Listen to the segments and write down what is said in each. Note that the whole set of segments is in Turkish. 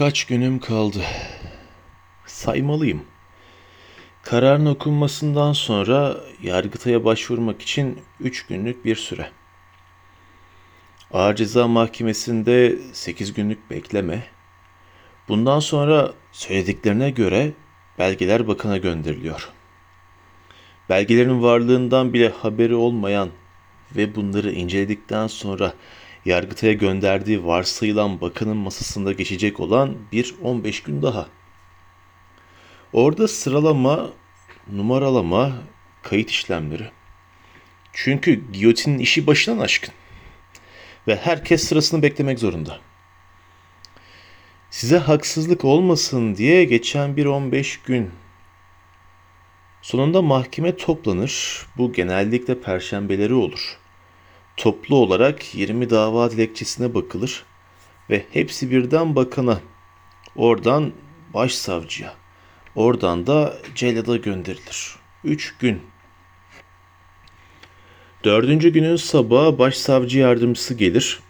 Birkaç günüm kaldı. Saymalıyım. Kararın okunmasından sonra Yargıtay'a başvurmak için üç günlük bir süre. Ağır Ceza Mahkemesi'nde sekiz günlük bekleme. Bundan sonra söylediklerine göre belgeler bakana gönderiliyor. Belgelerin varlığından bile haberi olmayan ve bunları inceledikten sonra Yargıtay'a gönderdiği varsayılan bakanın masasında geçecek olan bir 15 gün daha. Orada sıralama, numaralama, kayıt işlemleri. Çünkü giyotinin işi başından aşkın. Ve herkes sırasını beklemek zorunda. Size haksızlık olmasın diye geçen bir 15 gün. Sonunda mahkeme toplanır. Bu genellikle perşembeleri olur toplu olarak 20 dava dilekçesine bakılır ve hepsi birden bakana, oradan başsavcıya, oradan da cellada gönderilir. Üç gün. Dördüncü günün sabahı başsavcı yardımcısı gelir.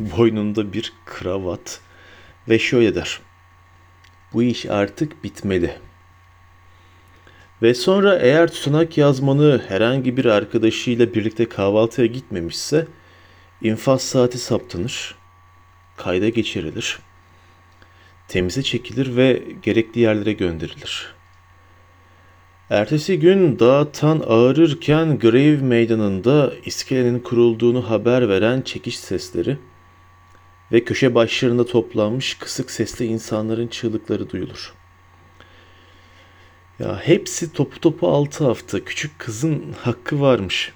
Boynunda bir kravat ve şöyle der. Bu iş artık bitmeli.'' Ve sonra eğer tutanak yazmanı herhangi bir arkadaşıyla birlikte kahvaltıya gitmemişse infaz saati saptanır, kayda geçirilir, temize çekilir ve gerekli yerlere gönderilir. Ertesi gün dağıtan ağırırken Grave meydanında iskelenin kurulduğunu haber veren çekiş sesleri ve köşe başlarında toplanmış kısık sesli insanların çığlıkları duyulur.'' Ya hepsi topu topu 6 hafta. Küçük kızın hakkı varmış.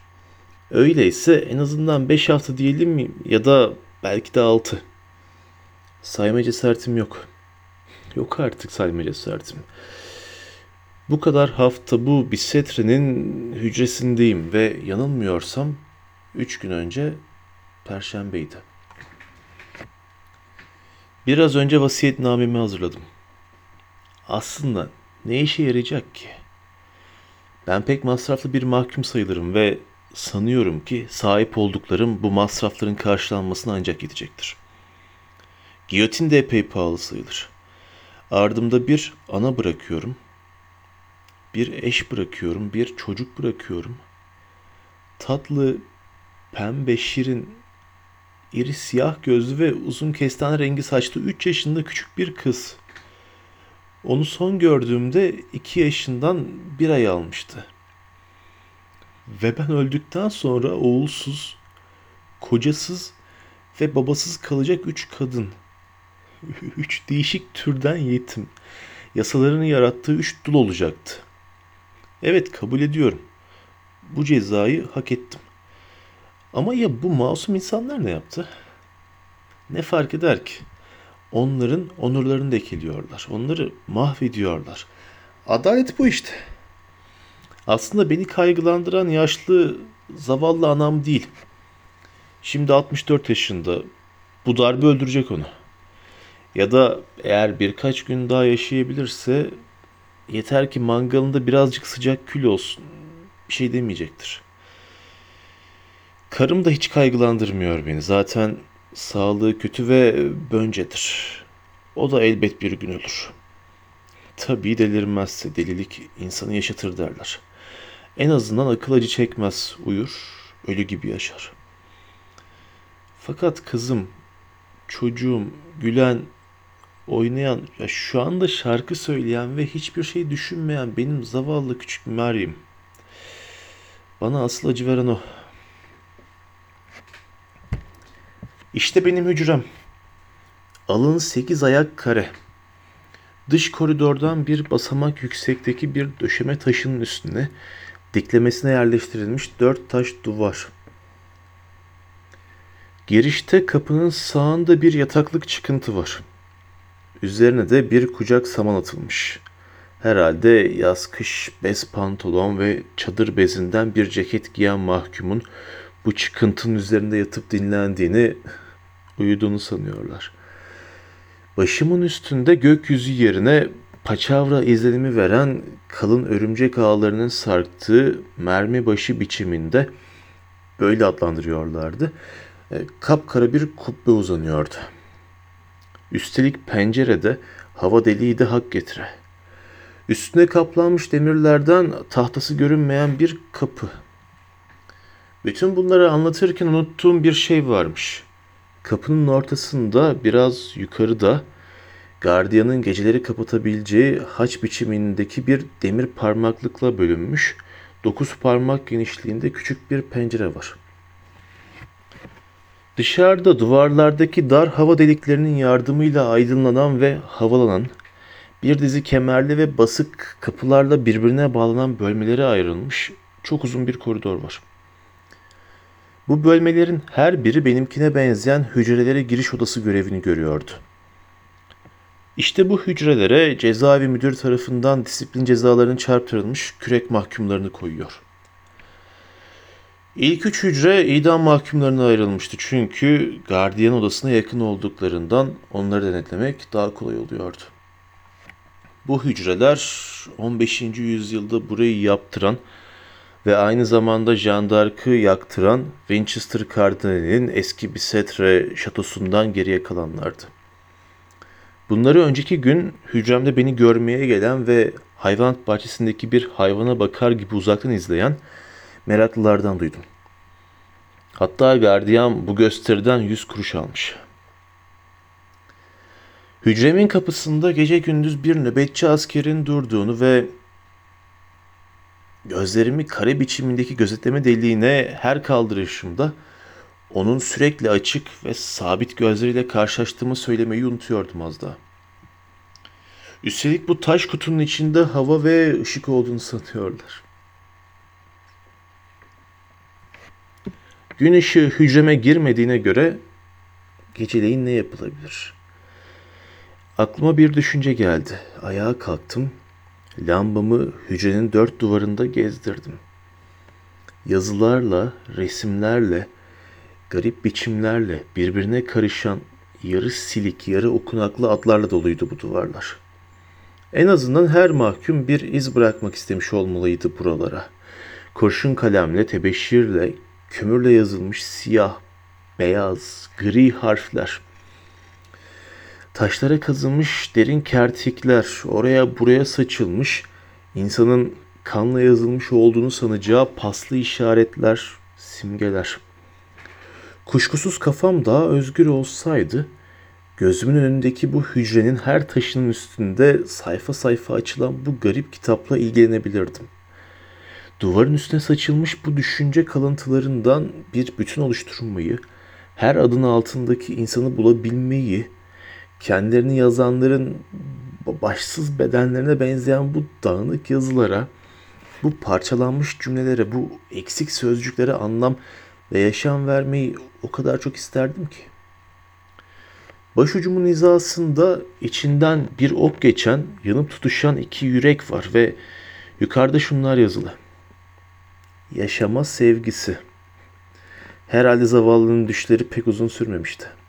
Öyleyse en azından 5 hafta diyelim mi? Ya da belki de 6. Sayma cesaretim yok. Yok artık sayma cesaretim. Bu kadar hafta bu bisetrenin hücresindeyim ve yanılmıyorsam 3 gün önce Perşembeydi. Biraz önce vasiyetnamemi hazırladım. Aslında ne işe yarayacak ki? Ben pek masraflı bir mahkum sayılırım ve sanıyorum ki sahip olduklarım bu masrafların karşılanmasına ancak yetecektir. Giyotin de epey pahalı sayılır. Ardımda bir ana bırakıyorum, bir eş bırakıyorum, bir çocuk bırakıyorum. Tatlı, pembe, şirin, iri siyah gözlü ve uzun kestane rengi saçlı 3 yaşında küçük bir kız. Onu son gördüğümde iki yaşından bir ay almıştı. Ve ben öldükten sonra oğulsuz, kocasız ve babasız kalacak üç kadın. Üç değişik türden yetim. Yasalarını yarattığı üç dul olacaktı. Evet kabul ediyorum. Bu cezayı hak ettim. Ama ya bu masum insanlar ne yaptı? Ne fark eder ki? Onların onurlarını dekiliyorlar. Onları mahvediyorlar. Adalet bu işte. Aslında beni kaygılandıran yaşlı zavallı anam değil. Şimdi 64 yaşında. Bu darbe öldürecek onu. Ya da eğer birkaç gün daha yaşayabilirse yeter ki mangalında birazcık sıcak kül olsun. Bir şey demeyecektir. Karım da hiç kaygılandırmıyor beni. Zaten Sağlığı kötü ve böncedir. O da elbet bir gün ölür. Tabii delirmezse delilik insanı yaşatır derler. En azından akıl acı çekmez, uyur, ölü gibi yaşar. Fakat kızım, çocuğum, gülen, oynayan, ya şu anda şarkı söyleyen ve hiçbir şey düşünmeyen benim zavallı küçük Meryem. Bana asıl acı veren o. İşte benim hücrem. Alın sekiz ayak kare. Dış koridordan bir basamak yüksekteki bir döşeme taşının üstüne diklemesine yerleştirilmiş dört taş duvar. Girişte kapının sağında bir yataklık çıkıntı var. Üzerine de bir kucak saman atılmış. Herhalde yaz kış bez pantolon ve çadır bezinden bir ceket giyen mahkumun bu çıkıntının üzerinde yatıp dinlendiğini, uyuduğunu sanıyorlar. Başımın üstünde gökyüzü yerine paçavra izlenimi veren kalın örümcek ağlarının sarktığı mermi başı biçiminde böyle adlandırıyorlardı. E, kapkara bir kubbe uzanıyordu. Üstelik pencerede hava deliği de hak getire. Üstüne kaplanmış demirlerden tahtası görünmeyen bir kapı. Bütün bunları anlatırken unuttuğum bir şey varmış. Kapının ortasında biraz yukarıda gardiyanın geceleri kapatabileceği haç biçimindeki bir demir parmaklıkla bölünmüş dokuz parmak genişliğinde küçük bir pencere var. Dışarıda duvarlardaki dar hava deliklerinin yardımıyla aydınlanan ve havalanan bir dizi kemerli ve basık kapılarla birbirine bağlanan bölmelere ayrılmış çok uzun bir koridor var. Bu bölmelerin her biri benimkine benzeyen hücrelere giriş odası görevini görüyordu. İşte bu hücrelere cezaevi müdürü tarafından disiplin cezalarının çarptırılmış kürek mahkumlarını koyuyor. İlk üç hücre idam mahkumlarına ayrılmıştı çünkü gardiyan odasına yakın olduklarından onları denetlemek daha kolay oluyordu. Bu hücreler 15. yüzyılda burayı yaptıran ve aynı zamanda Jean d'Arc'ı yaktıran Winchester Kardinali'nin eski Bisetre şatosundan geriye kalanlardı. Bunları önceki gün hücremde beni görmeye gelen ve hayvanat bahçesindeki bir hayvana bakar gibi uzaktan izleyen meraklılardan duydum. Hatta gardiyan bu gösteriden yüz kuruş almış. Hücremin kapısında gece gündüz bir nöbetçi askerin durduğunu ve gözlerimi kare biçimindeki gözetleme deliğine her kaldırışımda onun sürekli açık ve sabit gözleriyle karşılaştığımı söylemeyi unutuyordum az daha. Üstelik bu taş kutunun içinde hava ve ışık olduğunu sanıyorlar. Gün ışığı hücreme girmediğine göre geceleyin ne yapılabilir? Aklıma bir düşünce geldi. Ayağa kalktım. Lambamı hücrenin dört duvarında gezdirdim. Yazılarla, resimlerle, garip biçimlerle birbirine karışan yarı silik, yarı okunaklı atlarla doluydu bu duvarlar. En azından her mahkum bir iz bırakmak istemiş olmalıydı buralara. Kurşun kalemle, tebeşirle, kömürle yazılmış siyah, beyaz, gri harfler. Taşlara kazılmış derin kertikler, oraya buraya saçılmış, insanın kanla yazılmış olduğunu sanacağı paslı işaretler, simgeler. Kuşkusuz kafam daha özgür olsaydı, gözümün önündeki bu hücrenin her taşının üstünde sayfa sayfa açılan bu garip kitapla ilgilenebilirdim. Duvarın üstüne saçılmış bu düşünce kalıntılarından bir bütün oluşturmayı, her adın altındaki insanı bulabilmeyi, kendilerini yazanların başsız bedenlerine benzeyen bu dağınık yazılara, bu parçalanmış cümlelere, bu eksik sözcüklere anlam ve yaşam vermeyi o kadar çok isterdim ki. Başucumun hizasında içinden bir ok geçen, yanıp tutuşan iki yürek var ve yukarıda şunlar yazılı. Yaşama sevgisi. Herhalde zavallının düşleri pek uzun sürmemişti.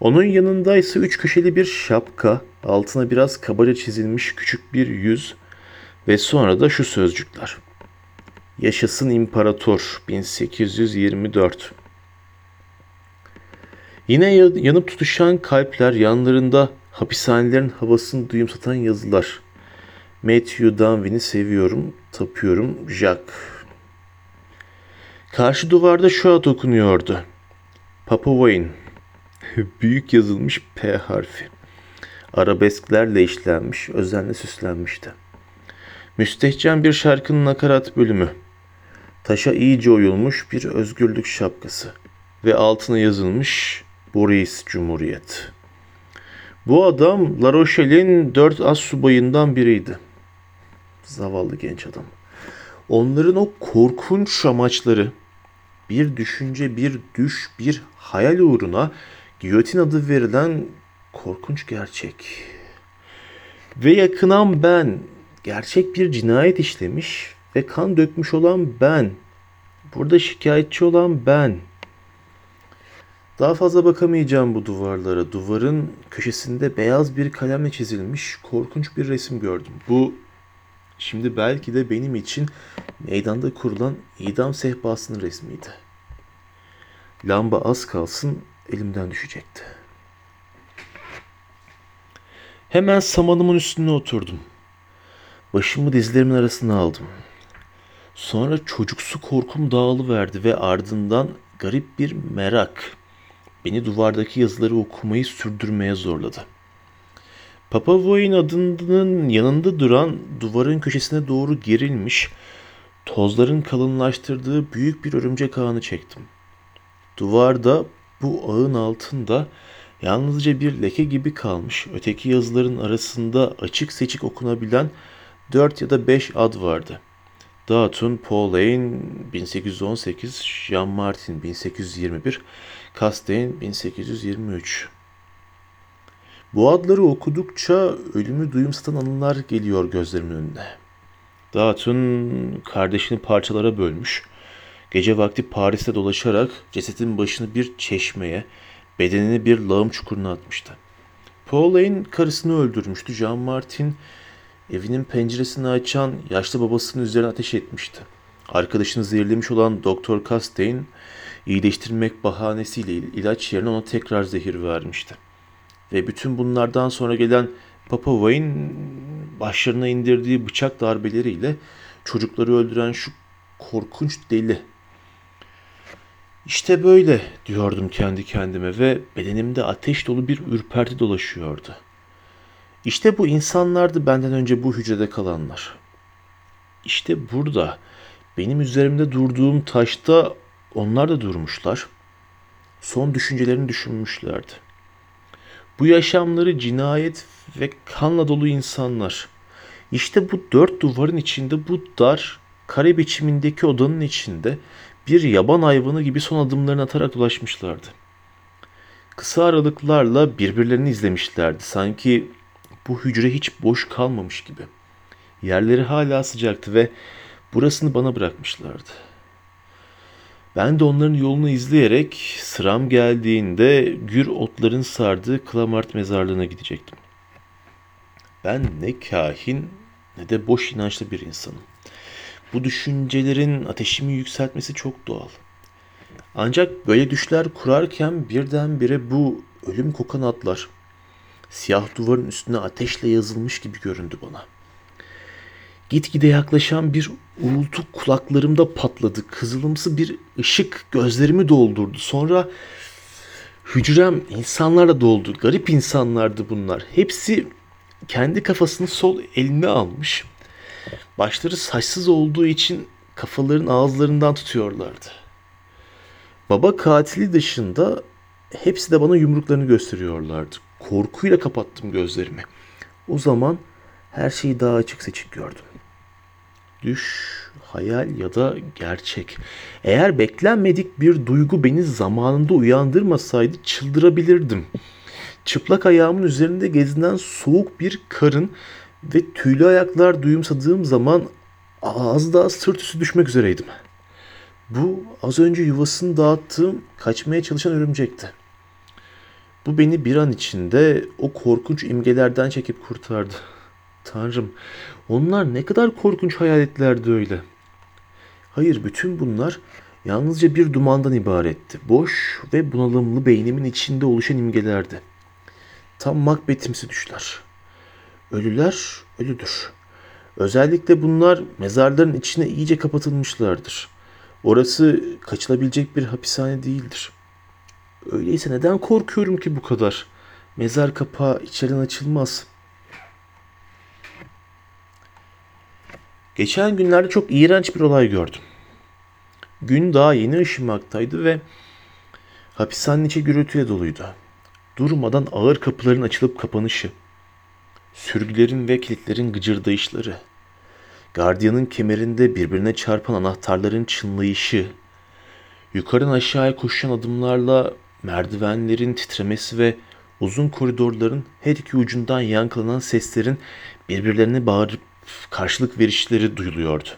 Onun yanındaysa üç köşeli bir şapka, altına biraz kabaca çizilmiş küçük bir yüz ve sonra da şu sözcükler. Yaşasın İmparator 1824 Yine yanıp tutuşan kalpler yanlarında hapishanelerin havasını duyumsatan yazılar. Matthew Danvin'i seviyorum, tapıyorum, Jack. Karşı duvarda şu ad okunuyordu. Papa Wayne. Büyük yazılmış P harfi. Arabesklerle işlenmiş, özenle süslenmişti. Müstehcen bir şarkının nakarat bölümü. Taşa iyice oyulmuş bir özgürlük şapkası ve altına yazılmış Boris Cumhuriyet. Bu adam La Rochelle'in dört as subayından biriydi. Zavallı genç adam. Onların o korkunç amaçları bir düşünce, bir düş, bir hayal uğruna giyotin adı verilen korkunç gerçek. Ve yakınan ben, gerçek bir cinayet işlemiş ve kan dökmüş olan ben. Burada şikayetçi olan ben. Daha fazla bakamayacağım bu duvarlara. Duvarın köşesinde beyaz bir kalemle çizilmiş korkunç bir resim gördüm. Bu şimdi belki de benim için meydanda kurulan idam sehpasının resmiydi. Lamba az kalsın elimden düşecekti. Hemen samanımın üstüne oturdum. Başımı dizlerimin arasına aldım. Sonra çocuksu korkum dağılıverdi ve ardından garip bir merak beni duvardaki yazıları okumayı sürdürmeye zorladı. Papa Voy'un adının yanında duran duvarın köşesine doğru gerilmiş, tozların kalınlaştırdığı büyük bir örümcek ağını çektim. Duvarda bu ağın altında yalnızca bir leke gibi kalmış, öteki yazıların arasında açık seçik okunabilen dört ya da beş ad vardı. Datun, Paul Lane 1818, Jean Martin 1821, Castaigne 1823. Bu adları okudukça ölümü duyumsatan anılar geliyor gözlerimin önüne. Datun kardeşini parçalara bölmüş. Gece vakti Paris'te dolaşarak cesetin başını bir çeşmeye, bedenini bir lağım çukuruna atmıştı. Paul Lane karısını öldürmüştü. Jean Martin evinin penceresini açan yaşlı babasının üzerine ateş etmişti. Arkadaşını zehirlemiş olan Doktor Castaigne iyileştirmek bahanesiyle ilaç yerine ona tekrar zehir vermişti. Ve bütün bunlardan sonra gelen Papa Wayne başlarına indirdiği bıçak darbeleriyle çocukları öldüren şu korkunç deli. İşte böyle diyordum kendi kendime ve bedenimde ateş dolu bir ürperti dolaşıyordu. İşte bu insanlardı benden önce bu hücrede kalanlar. İşte burada benim üzerimde durduğum taşta onlar da durmuşlar. Son düşüncelerini düşünmüşlerdi. Bu yaşamları cinayet ve kanla dolu insanlar. İşte bu dört duvarın içinde bu dar, kare biçimindeki odanın içinde bir yaban hayvanı gibi son adımlarını atarak dolaşmışlardı. Kısa aralıklarla birbirlerini izlemişlerdi. Sanki bu hücre hiç boş kalmamış gibi. Yerleri hala sıcaktı ve burasını bana bırakmışlardı. Ben de onların yolunu izleyerek sıram geldiğinde gür otların sardığı Klamart mezarlığına gidecektim. Ben ne kahin ne de boş inançlı bir insanım. Bu düşüncelerin ateşimi yükseltmesi çok doğal. Ancak böyle düşler kurarken birdenbire bu ölüm kokan atlar siyah duvarın üstüne ateşle yazılmış gibi göründü bana. Gitgide yaklaşan bir uğultu kulaklarımda patladı. Kızılımsı bir ışık gözlerimi doldurdu. Sonra hücrem insanlarla doldu. Garip insanlardı bunlar. Hepsi kendi kafasını sol eline almış. Başları saçsız olduğu için kafaların ağızlarından tutuyorlardı. Baba katili dışında hepsi de bana yumruklarını gösteriyorlardı. Korkuyla kapattım gözlerimi. O zaman her şeyi daha açık seçik gördüm. Düş, hayal ya da gerçek. Eğer beklenmedik bir duygu beni zamanında uyandırmasaydı çıldırabilirdim. Çıplak ayağımın üzerinde gezinen soğuk bir karın ve tüylü ayaklar duyumsadığım zaman az daha sırt üstü düşmek üzereydim. Bu az önce yuvasını dağıttığım kaçmaya çalışan örümcekti. Bu beni bir an içinde o korkunç imgelerden çekip kurtardı. Tanrım, onlar ne kadar korkunç hayaletlerdi öyle. Hayır, bütün bunlar yalnızca bir dumandan ibaretti. Boş ve bunalımlı beynimin içinde oluşan imgelerdi. Tam Macbeth'imsi düşler. Ölüler ölüdür. Özellikle bunlar mezarların içine iyice kapatılmışlardır. Orası kaçılabilecek bir hapishane değildir. Öyleyse neden korkuyorum ki bu kadar? Mezar kapağı içeriden açılmaz. Geçen günlerde çok iğrenç bir olay gördüm. Gün daha yeni ışınmaktaydı ve hapishanenin içi gürültüyle doluydu. Durmadan ağır kapıların açılıp kapanışı, sürgülerin ve kilitlerin gıcırdayışları, gardiyanın kemerinde birbirine çarpan anahtarların çınlayışı, yukarıdan aşağıya koşan adımlarla merdivenlerin titremesi ve uzun koridorların her iki ucundan yankılanan seslerin birbirlerine bağırıp karşılık verişleri duyuluyordu.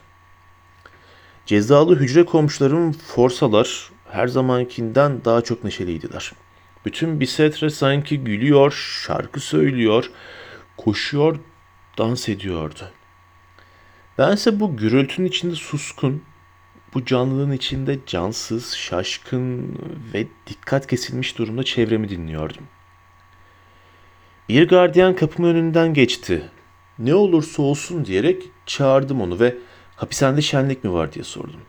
Cezalı hücre komşularım forsalar her zamankinden daha çok neşeliydiler. Bütün Bisetre sanki gülüyor, şarkı söylüyor, koşuyor, dans ediyordu. Bense bu gürültünün içinde suskun, bu canlılığın içinde cansız, şaşkın ve dikkat kesilmiş durumda çevremi dinliyordum. Bir gardiyan kapımın önünden geçti. Ne olursa olsun diyerek çağırdım onu ve hapishanede şenlik mi var diye sordum.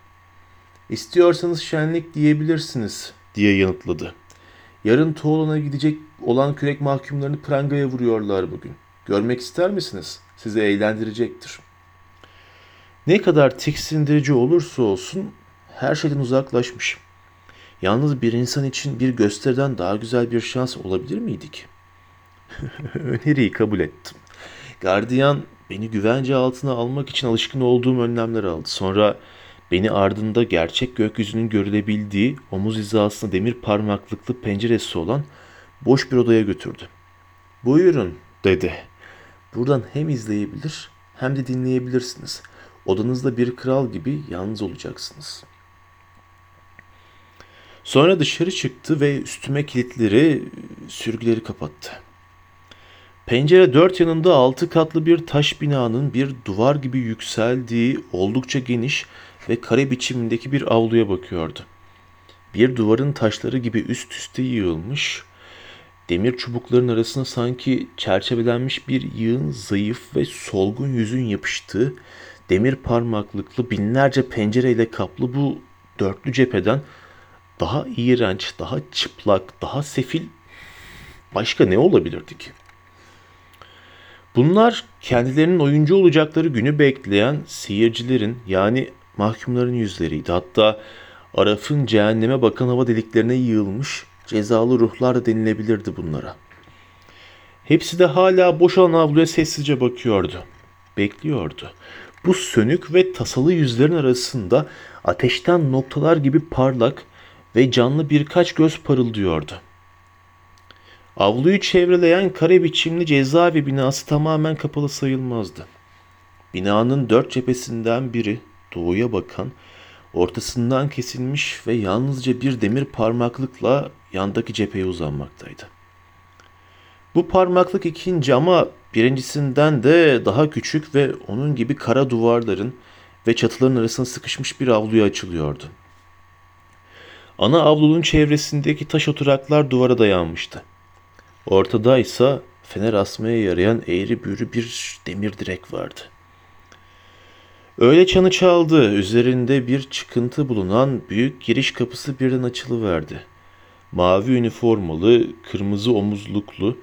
İstiyorsanız şenlik diyebilirsiniz diye yanıtladı. Yarın Toğlan'a gidecek olan kürek mahkumlarını prangaya vuruyorlar bugün. Görmek ister misiniz? Sizi eğlendirecektir. Ne kadar tiksindirici olursa olsun her şeyden uzaklaşmış. Yalnız bir insan için bir gösteriden daha güzel bir şans olabilir miydi ki? Öneriyi kabul ettim. Gardiyan beni güvence altına almak için alışkın olduğum önlemler aldı. Sonra beni ardında gerçek gökyüzünün görülebildiği omuz hizasında demir parmaklıklı penceresi olan boş bir odaya götürdü. Buyurun dedi. Buradan hem izleyebilir hem de dinleyebilirsiniz. Odanızda bir kral gibi yalnız olacaksınız. Sonra dışarı çıktı ve üstüme kilitleri, sürgüleri kapattı. Pencere dört yanında altı katlı bir taş binanın bir duvar gibi yükseldiği oldukça geniş ve kare biçimindeki bir avluya bakıyordu. Bir duvarın taşları gibi üst üste yığılmış, demir çubukların arasına sanki çerçevelenmiş bir yığın zayıf ve solgun yüzün yapıştığı, demir parmaklıklı binlerce pencereyle kaplı bu dörtlü cepheden daha iğrenç, daha çıplak, daha sefil başka ne olabilirdi ki? Bunlar kendilerinin oyuncu olacakları günü bekleyen seyircilerin yani mahkumların yüzleriydi. Hatta Araf'ın cehenneme bakan hava deliklerine yığılmış cezalı ruhlar denilebilirdi bunlara. Hepsi de hala boşalan avluya sessizce bakıyordu. Bekliyordu. Bu sönük ve tasalı yüzlerin arasında ateşten noktalar gibi parlak ve canlı birkaç göz parıldıyordu. Avluyu çevreleyen kare biçimli cezaevi binası tamamen kapalı sayılmazdı. Binanın dört cephesinden biri doğuya bakan, ortasından kesilmiş ve yalnızca bir demir parmaklıkla yandaki cepheye uzanmaktaydı. Bu parmaklık ikinci ama birincisinden de daha küçük ve onun gibi kara duvarların ve çatıların arasına sıkışmış bir avluya açılıyordu. Ana avlunun çevresindeki taş oturaklar duvara dayanmıştı. Ortada ise fener asmaya yarayan eğri büğrü bir demir direk vardı. Öyle çanı çaldı. Üzerinde bir çıkıntı bulunan büyük giriş kapısı birden açılıverdi. Mavi üniformalı, kırmızı omuzluklu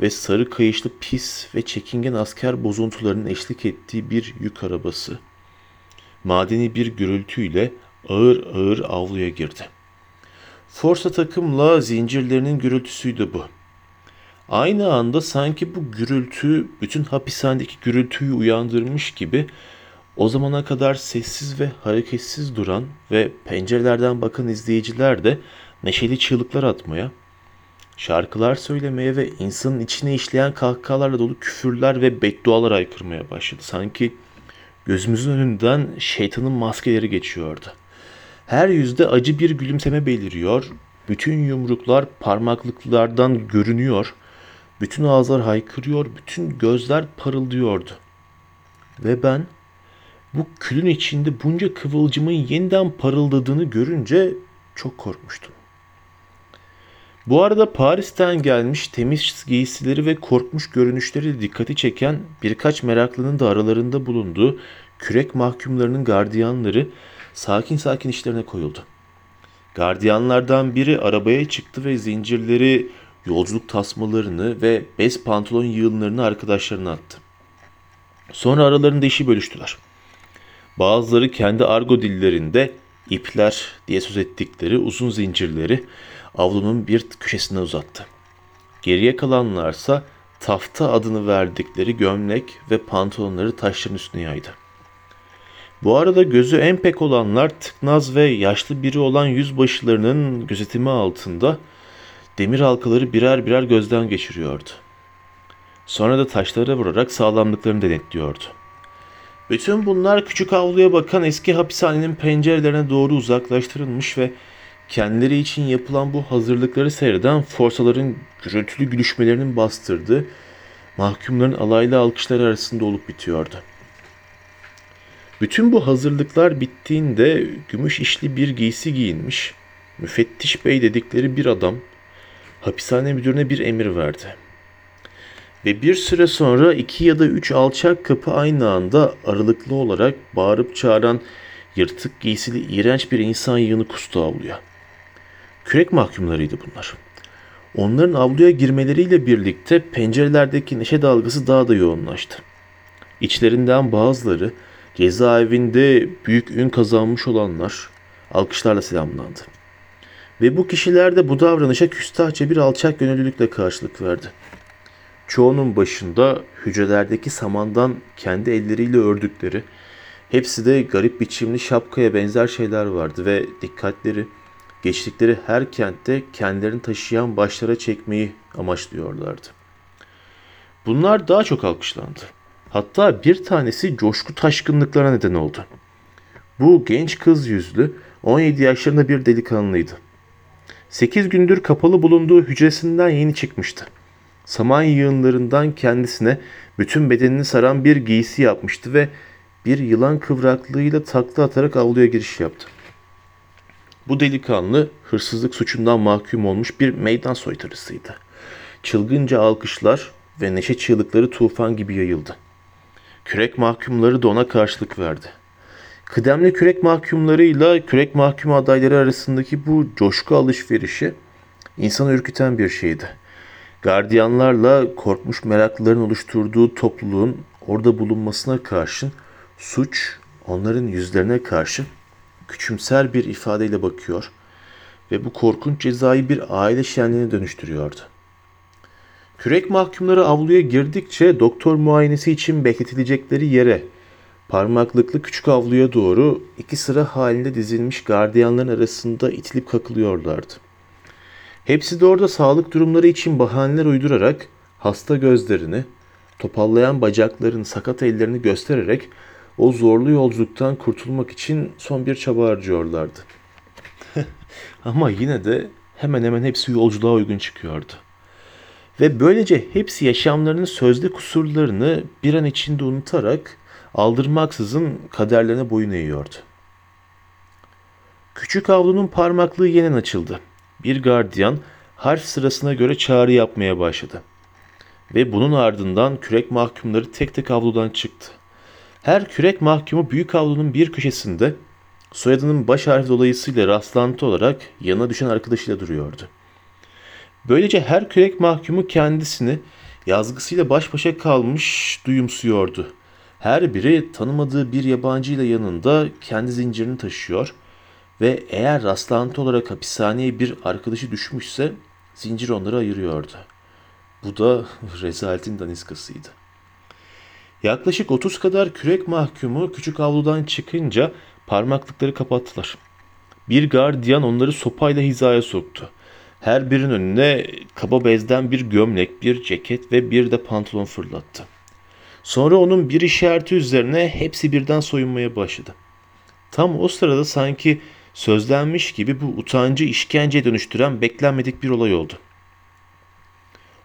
ve sarı kayışlı pis ve çekingen asker bozuntularının eşlik ettiği bir yük arabası. Madeni bir gürültüyle ağır ağır avluya girdi. Forsa takımla zincirlerinin gürültüsüydü bu. Aynı anda sanki bu gürültü bütün hapishanedeki gürültüyü uyandırmış gibi o zamana kadar sessiz ve hareketsiz duran ve pencerelerden bakan izleyiciler de neşeli çığlıklar atmaya, şarkılar söylemeye ve insanın içine işleyen kahkahalarla dolu küfürler ve beddualar aykırmaya başladı. Sanki gözümüzün önünden şeytanın maskeleri geçiyordu. Her yüzde acı bir gülümseme beliriyor, bütün yumruklar parmaklıklardan görünüyor, bütün ağızlar haykırıyor, bütün gözler parıldıyordu. Ve ben bu külün içinde bunca kıvılcımın yeniden parıldadığını görünce çok korkmuştum. Bu arada Paris'ten gelmiş temiz giysileri ve korkmuş görünüşleri dikkati çeken birkaç meraklının da aralarında bulunduğu kürek mahkumlarının gardiyanları sakin sakin işlerine koyuldu. Gardiyanlardan biri arabaya çıktı ve zincirleri, yolculuk tasmalarını ve bez pantolon yığınlarını arkadaşlarına attı. Sonra aralarında işi bölüştüler. Bazıları kendi argo dillerinde ipler diye söz ettikleri uzun zincirleri avlunun bir köşesine uzattı. Geriye kalanlarsa tafta adını verdikleri gömlek ve pantolonları taşların üstüne yaydı. Bu arada gözü en pek olanlar tıknaz ve yaşlı biri olan yüzbaşılarının gözetimi altında demir halkaları birer birer gözden geçiriyordu. Sonra da taşlara vurarak sağlamlıklarını denetliyordu. Bütün bunlar küçük avluya bakan eski hapishanenin pencerelerine doğru uzaklaştırılmış ve kendileri için yapılan bu hazırlıkları seyreden forsaların gürültülü gülüşmelerinin bastırdığı mahkumların alaylı alkışları arasında olup bitiyordu. Bütün bu hazırlıklar bittiğinde gümüş işli bir giysi giyinmiş, müfettiş bey dedikleri bir adam hapishane müdürüne bir emir verdi. Ve bir süre sonra iki ya da üç alçak kapı aynı anda aralıklı olarak bağırıp çağıran yırtık giysili iğrenç bir insan yığını kustu avluya. Kürek mahkumlarıydı bunlar. Onların avluya girmeleriyle birlikte pencerelerdeki neşe dalgası daha da yoğunlaştı. İçlerinden bazıları cezaevinde büyük ün kazanmış olanlar alkışlarla selamlandı. Ve bu kişiler de bu davranışa küstahça bir alçak gönüllülükle karşılık verdi. Çoğunun başında hücrelerdeki samandan kendi elleriyle ördükleri, hepsi de garip biçimli şapkaya benzer şeyler vardı ve dikkatleri geçtikleri her kentte kendilerini taşıyan başlara çekmeyi amaçlıyorlardı. Bunlar daha çok alkışlandı. Hatta bir tanesi coşku taşkınlıklarına neden oldu. Bu genç kız yüzlü 17 yaşlarında bir delikanlıydı. 8 gündür kapalı bulunduğu hücresinden yeni çıkmıştı. Saman yığınlarından kendisine bütün bedenini saran bir giysi yapmıştı ve bir yılan kıvraklığıyla takla atarak avluya giriş yaptı. Bu delikanlı hırsızlık suçundan mahkum olmuş bir meydan soytarısıydı. Çılgınca alkışlar ve neşe çığlıkları tufan gibi yayıldı. Kürek mahkumları da ona karşılık verdi. Kıdemli kürek mahkumlarıyla kürek mahkum adayları arasındaki bu coşku alışverişi insanı ürküten bir şeydi. Gardiyanlarla korkmuş meraklıların oluşturduğu topluluğun orada bulunmasına karşın suç onların yüzlerine karşı küçümser bir ifadeyle bakıyor ve bu korkunç cezayı bir aile şenliğine dönüştürüyordu. Kürek mahkumları avluya girdikçe doktor muayenesi için bekletilecekleri yere parmaklıklı küçük avluya doğru iki sıra halinde dizilmiş gardiyanların arasında itilip kakılıyorlardı. Hepsi de orada sağlık durumları için bahaneler uydurarak hasta gözlerini, topallayan bacaklarını, sakat ellerini göstererek o zorlu yolculuktan kurtulmak için son bir çaba harcıyorlardı. Ama yine de hemen hemen hepsi yolculuğa uygun çıkıyordu. Ve böylece hepsi yaşamlarının sözde kusurlarını bir an içinde unutarak aldırmaksızın kaderlerine boyun eğiyordu. Küçük avlunun parmaklığı yeniden açıldı. Bir gardiyan harf sırasına göre çağrı yapmaya başladı. Ve bunun ardından kürek mahkumları tek tek avludan çıktı. Her kürek mahkumu büyük avlunun bir köşesinde soyadının baş harfi dolayısıyla rastlantı olarak yanına düşen arkadaşıyla duruyordu. Böylece her kürek mahkumu kendisini yazgısıyla baş başa kalmış duyumsuyordu. Her biri tanımadığı bir yabancıyla yanında kendi zincirini taşıyor ve eğer rastlantı olarak hapishaneye bir arkadaşı düşmüşse zincir onları ayırıyordu. Bu da rezaletin daniskasıydı. Yaklaşık 30 kadar kürek mahkumu küçük avludan çıkınca parmaklıkları kapattılar. Bir gardiyan onları sopayla hizaya soktu. Her birinin önüne kaba bezden bir gömlek, bir ceket ve bir de pantolon fırlattı. Sonra onun bir işareti üzerine hepsi birden soyunmaya başladı. Tam o sırada sanki sözlenmiş gibi bu utancı işkenceye dönüştüren beklenmedik bir olay oldu.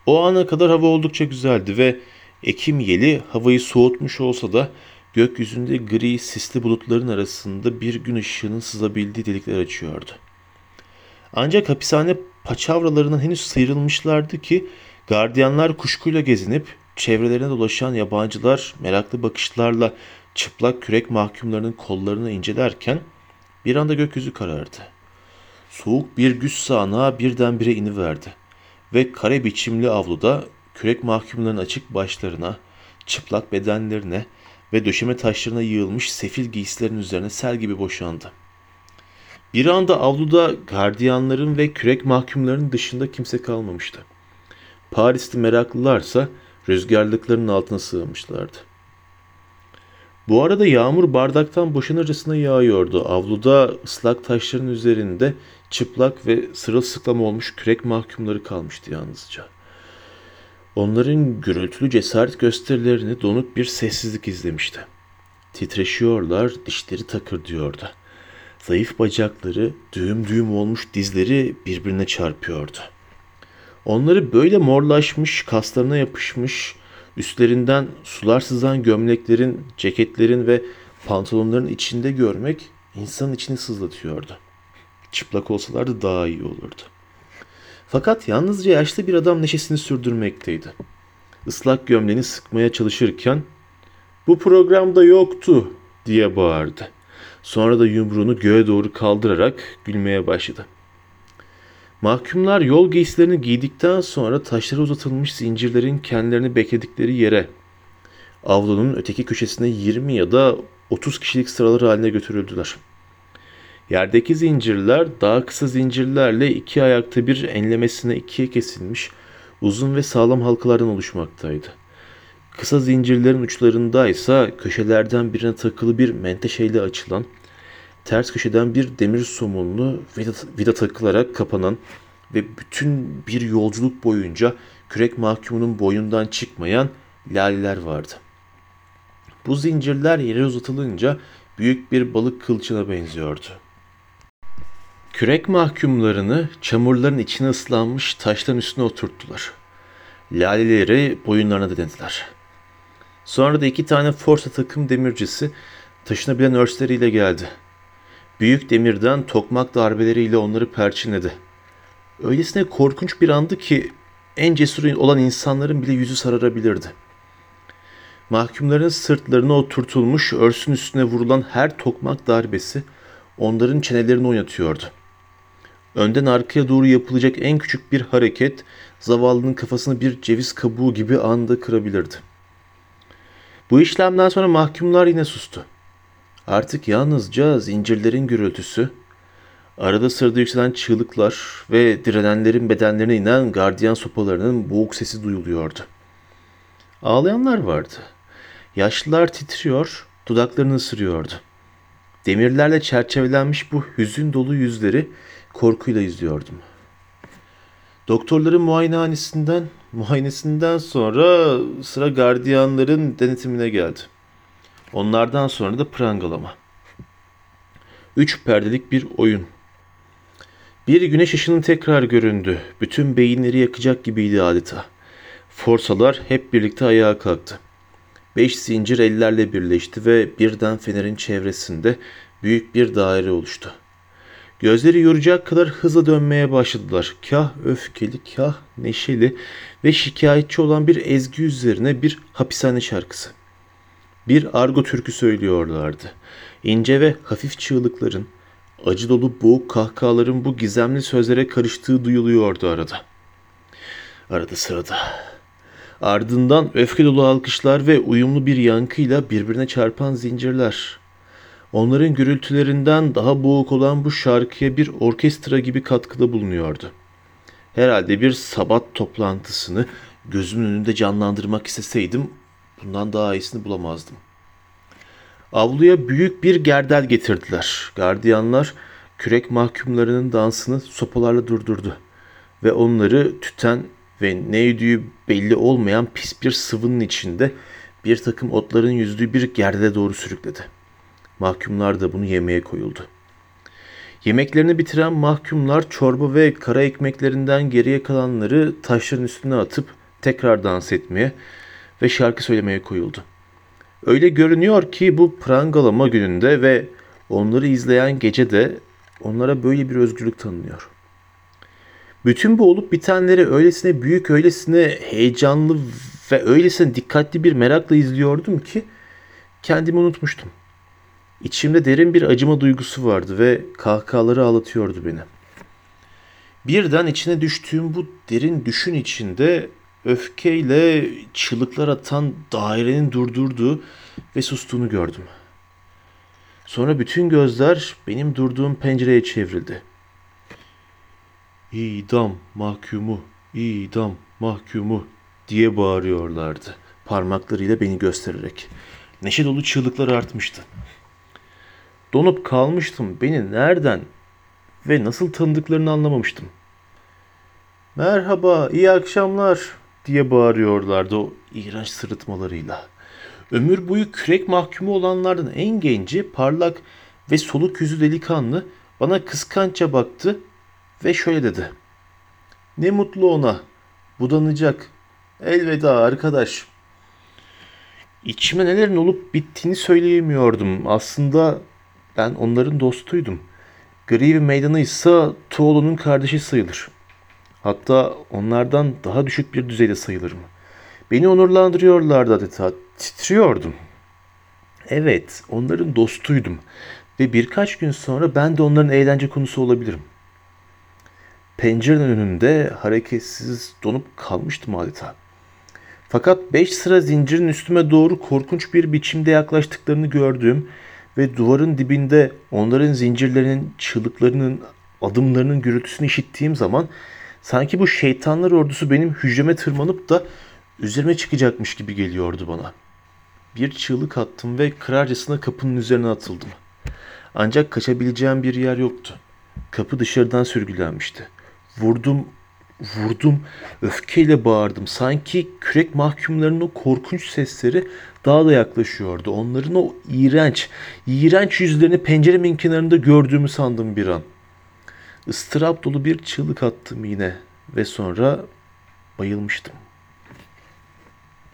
O ana kadar hava oldukça güzeldi ve Ekim yeli havayı soğutmuş olsa da gökyüzünde gri sisli bulutların arasında bir gün ışığının sızabildiği delikler açıyordu. Ancak hapishane paçavralarından henüz sıyrılmışlardı ki gardiyanlar kuşkuyla gezinip çevrelerine dolaşan yabancılar meraklı bakışlarla çıplak kürek mahkumlarının kollarını incelerken bir anda gökyüzü karardı. Soğuk bir güç sağanağı birdenbire iniverdi ve kare biçimli avluda kürek mahkumların açık başlarına, çıplak bedenlerine ve döşeme taşlarına yığılmış sefil giysilerin üzerine sel gibi boşandı. Bir anda avluda gardiyanların ve kürek mahkumların dışında kimse kalmamıştı. Parisli meraklılarsa rüzgarlıkların altına sığmışlardı. Bu arada yağmur bardaktan boşanırcasına yağıyordu. Avluda ıslak taşların üzerinde çıplak ve sırılsıklam olmuş kürek mahkumları kalmıştı yalnızca. Onların gürültülü cesaret gösterilerini donuk bir sessizlik izlemişti. Titreşiyorlar, dişleri takır diyordu. Zayıf bacakları, düğüm düğüm olmuş dizleri birbirine çarpıyordu. Onları böyle morlaşmış, kaslarına yapışmış, üstlerinden sular sızan gömleklerin, ceketlerin ve pantolonların içinde görmek insanın içini sızlatıyordu. Çıplak olsalardı daha iyi olurdu. Fakat yalnızca yaşlı bir adam neşesini sürdürmekteydi. ıslak gömleğini sıkmaya çalışırken bu programda yoktu diye bağırdı. Sonra da yumruğunu göğe doğru kaldırarak gülmeye başladı. Mahkumlar yol giysilerini giydikten sonra taşlara uzatılmış zincirlerin kendilerini bekledikleri yere avlunun öteki köşesine 20 ya da 30 kişilik sıralar haline götürüldüler. Yerdeki zincirler daha kısa zincirlerle iki ayakta bir enlemesine ikiye kesilmiş uzun ve sağlam halkalardan oluşmaktaydı. Kısa zincirlerin uçlarında ise köşelerden birine takılı bir menteşeyle açılan, ters köşeden bir demir somunlu vida, vida takılarak kapanan ve bütün bir yolculuk boyunca kürek mahkumunun boyundan çıkmayan laleler vardı. Bu zincirler yere uzatılınca büyük bir balık kılçına benziyordu. Kürek mahkumlarını çamurların içine ıslanmış taşların üstüne oturttular. Laleleri boyunlarına denediler. Sonra da iki tane forsa takım demircisi taşınabilen örsleriyle geldi. Büyük demirden tokmak darbeleriyle onları perçinledi. Öylesine korkunç bir andı ki en cesur olan insanların bile yüzü sararabilirdi. Mahkumların sırtlarına oturtulmuş örsün üstüne vurulan her tokmak darbesi onların çenelerini oynatıyordu. Önden arkaya doğru yapılacak en küçük bir hareket zavallının kafasını bir ceviz kabuğu gibi anda kırabilirdi. Bu işlemden sonra mahkumlar yine sustu. Artık yalnızca zincirlerin gürültüsü, arada sırada yükselen çığlıklar ve direnenlerin bedenlerine inen gardiyan sopalarının boğuk sesi duyuluyordu. Ağlayanlar vardı. Yaşlılar titriyor, dudaklarını ısırıyordu. Demirlerle çerçevelenmiş bu hüzün dolu yüzleri korkuyla izliyordum. Doktorların muayenehanesinden, muayenesinden sonra sıra gardiyanların denetimine geldi. Onlardan sonra da prangalama. Üç perdelik bir oyun. Bir güneş ışının tekrar göründü. Bütün beyinleri yakacak gibiydi adeta. Forsalar hep birlikte ayağa kalktı. Beş zincir ellerle birleşti ve birden fenerin çevresinde büyük bir daire oluştu. Gözleri yoracak kadar hızla dönmeye başladılar. Kah öfkeli, kah neşeli ve şikayetçi olan bir ezgi üzerine bir hapishane şarkısı. Bir argo türkü söylüyorlardı. İnce ve hafif çığlıkların, acı dolu boğuk kahkahaların bu gizemli sözlere karıştığı duyuluyordu arada. Arada sırada. Ardından öfke dolu alkışlar ve uyumlu bir yankıyla birbirine çarpan zincirler. Onların gürültülerinden daha boğuk olan bu şarkıya bir orkestra gibi katkıda bulunuyordu. Herhalde bir sabat toplantısını gözümün önünde canlandırmak isteseydim bundan daha iyisini bulamazdım. Avluya büyük bir gerdel getirdiler. Gardiyanlar kürek mahkumlarının dansını sopalarla durdurdu ve onları tüten ve neydiği belli olmayan pis bir sıvının içinde bir takım otların yüzdüğü bir gerde doğru sürükledi. Mahkumlar da bunu yemeye koyuldu. Yemeklerini bitiren mahkumlar çorba ve kara ekmeklerinden geriye kalanları taşların üstüne atıp tekrar dans etmeye ve şarkı söylemeye koyuldu. Öyle görünüyor ki bu prangalama gününde ve onları izleyen gece de onlara böyle bir özgürlük tanınıyor. Bütün bu olup bitenleri öylesine büyük, öylesine heyecanlı ve öylesine dikkatli bir merakla izliyordum ki kendimi unutmuştum. İçimde derin bir acıma duygusu vardı ve kahkahaları ağlatıyordu beni. Birden içine düştüğüm bu derin düşün içinde öfkeyle çığlıklar atan dairenin durdurduğu ve sustuğunu gördüm. Sonra bütün gözler benim durduğum pencereye çevrildi. İdam mahkumu, idam mahkumu diye bağırıyorlardı parmaklarıyla beni göstererek. Neşe dolu çığlıklar artmıştı. Donup kalmıştım. Beni nereden ve nasıl tanıdıklarını anlamamıştım. Merhaba, iyi akşamlar diye bağırıyorlardı o iğrenç sırıtmalarıyla. Ömür boyu kürek mahkumu olanlardan en genci, parlak ve soluk yüzü delikanlı bana kıskançça baktı ve şöyle dedi. Ne mutlu ona, budanacak. Elveda arkadaş. İçime nelerin olup bittiğini söyleyemiyordum. Aslında ben onların dostuydum. Grieve meydanı ise Tuğlu'nun kardeşi sayılır. Hatta onlardan daha düşük bir düzeyde sayılırım. Beni onurlandırıyorlardı adeta. Titriyordum. Evet, onların dostuydum. Ve birkaç gün sonra ben de onların eğlence konusu olabilirim. Pencerenin önünde hareketsiz donup kalmıştım adeta. Fakat beş sıra zincirin üstüme doğru korkunç bir biçimde yaklaştıklarını gördüğüm ve duvarın dibinde onların zincirlerinin, çığlıklarının, adımlarının gürültüsünü işittiğim zaman sanki bu şeytanlar ordusu benim hücreme tırmanıp da üzerime çıkacakmış gibi geliyordu bana. Bir çığlık attım ve kırarcasına kapının üzerine atıldım. Ancak kaçabileceğim bir yer yoktu. Kapı dışarıdan sürgülenmişti. Vurdum, vurdum, öfkeyle bağırdım. Sanki kürek mahkumlarının o korkunç sesleri daha da yaklaşıyordu. Onların o iğrenç, iğrenç yüzlerini penceremin kenarında gördüğümü sandım bir an. Istırap dolu bir çığlık attım yine ve sonra bayılmıştım.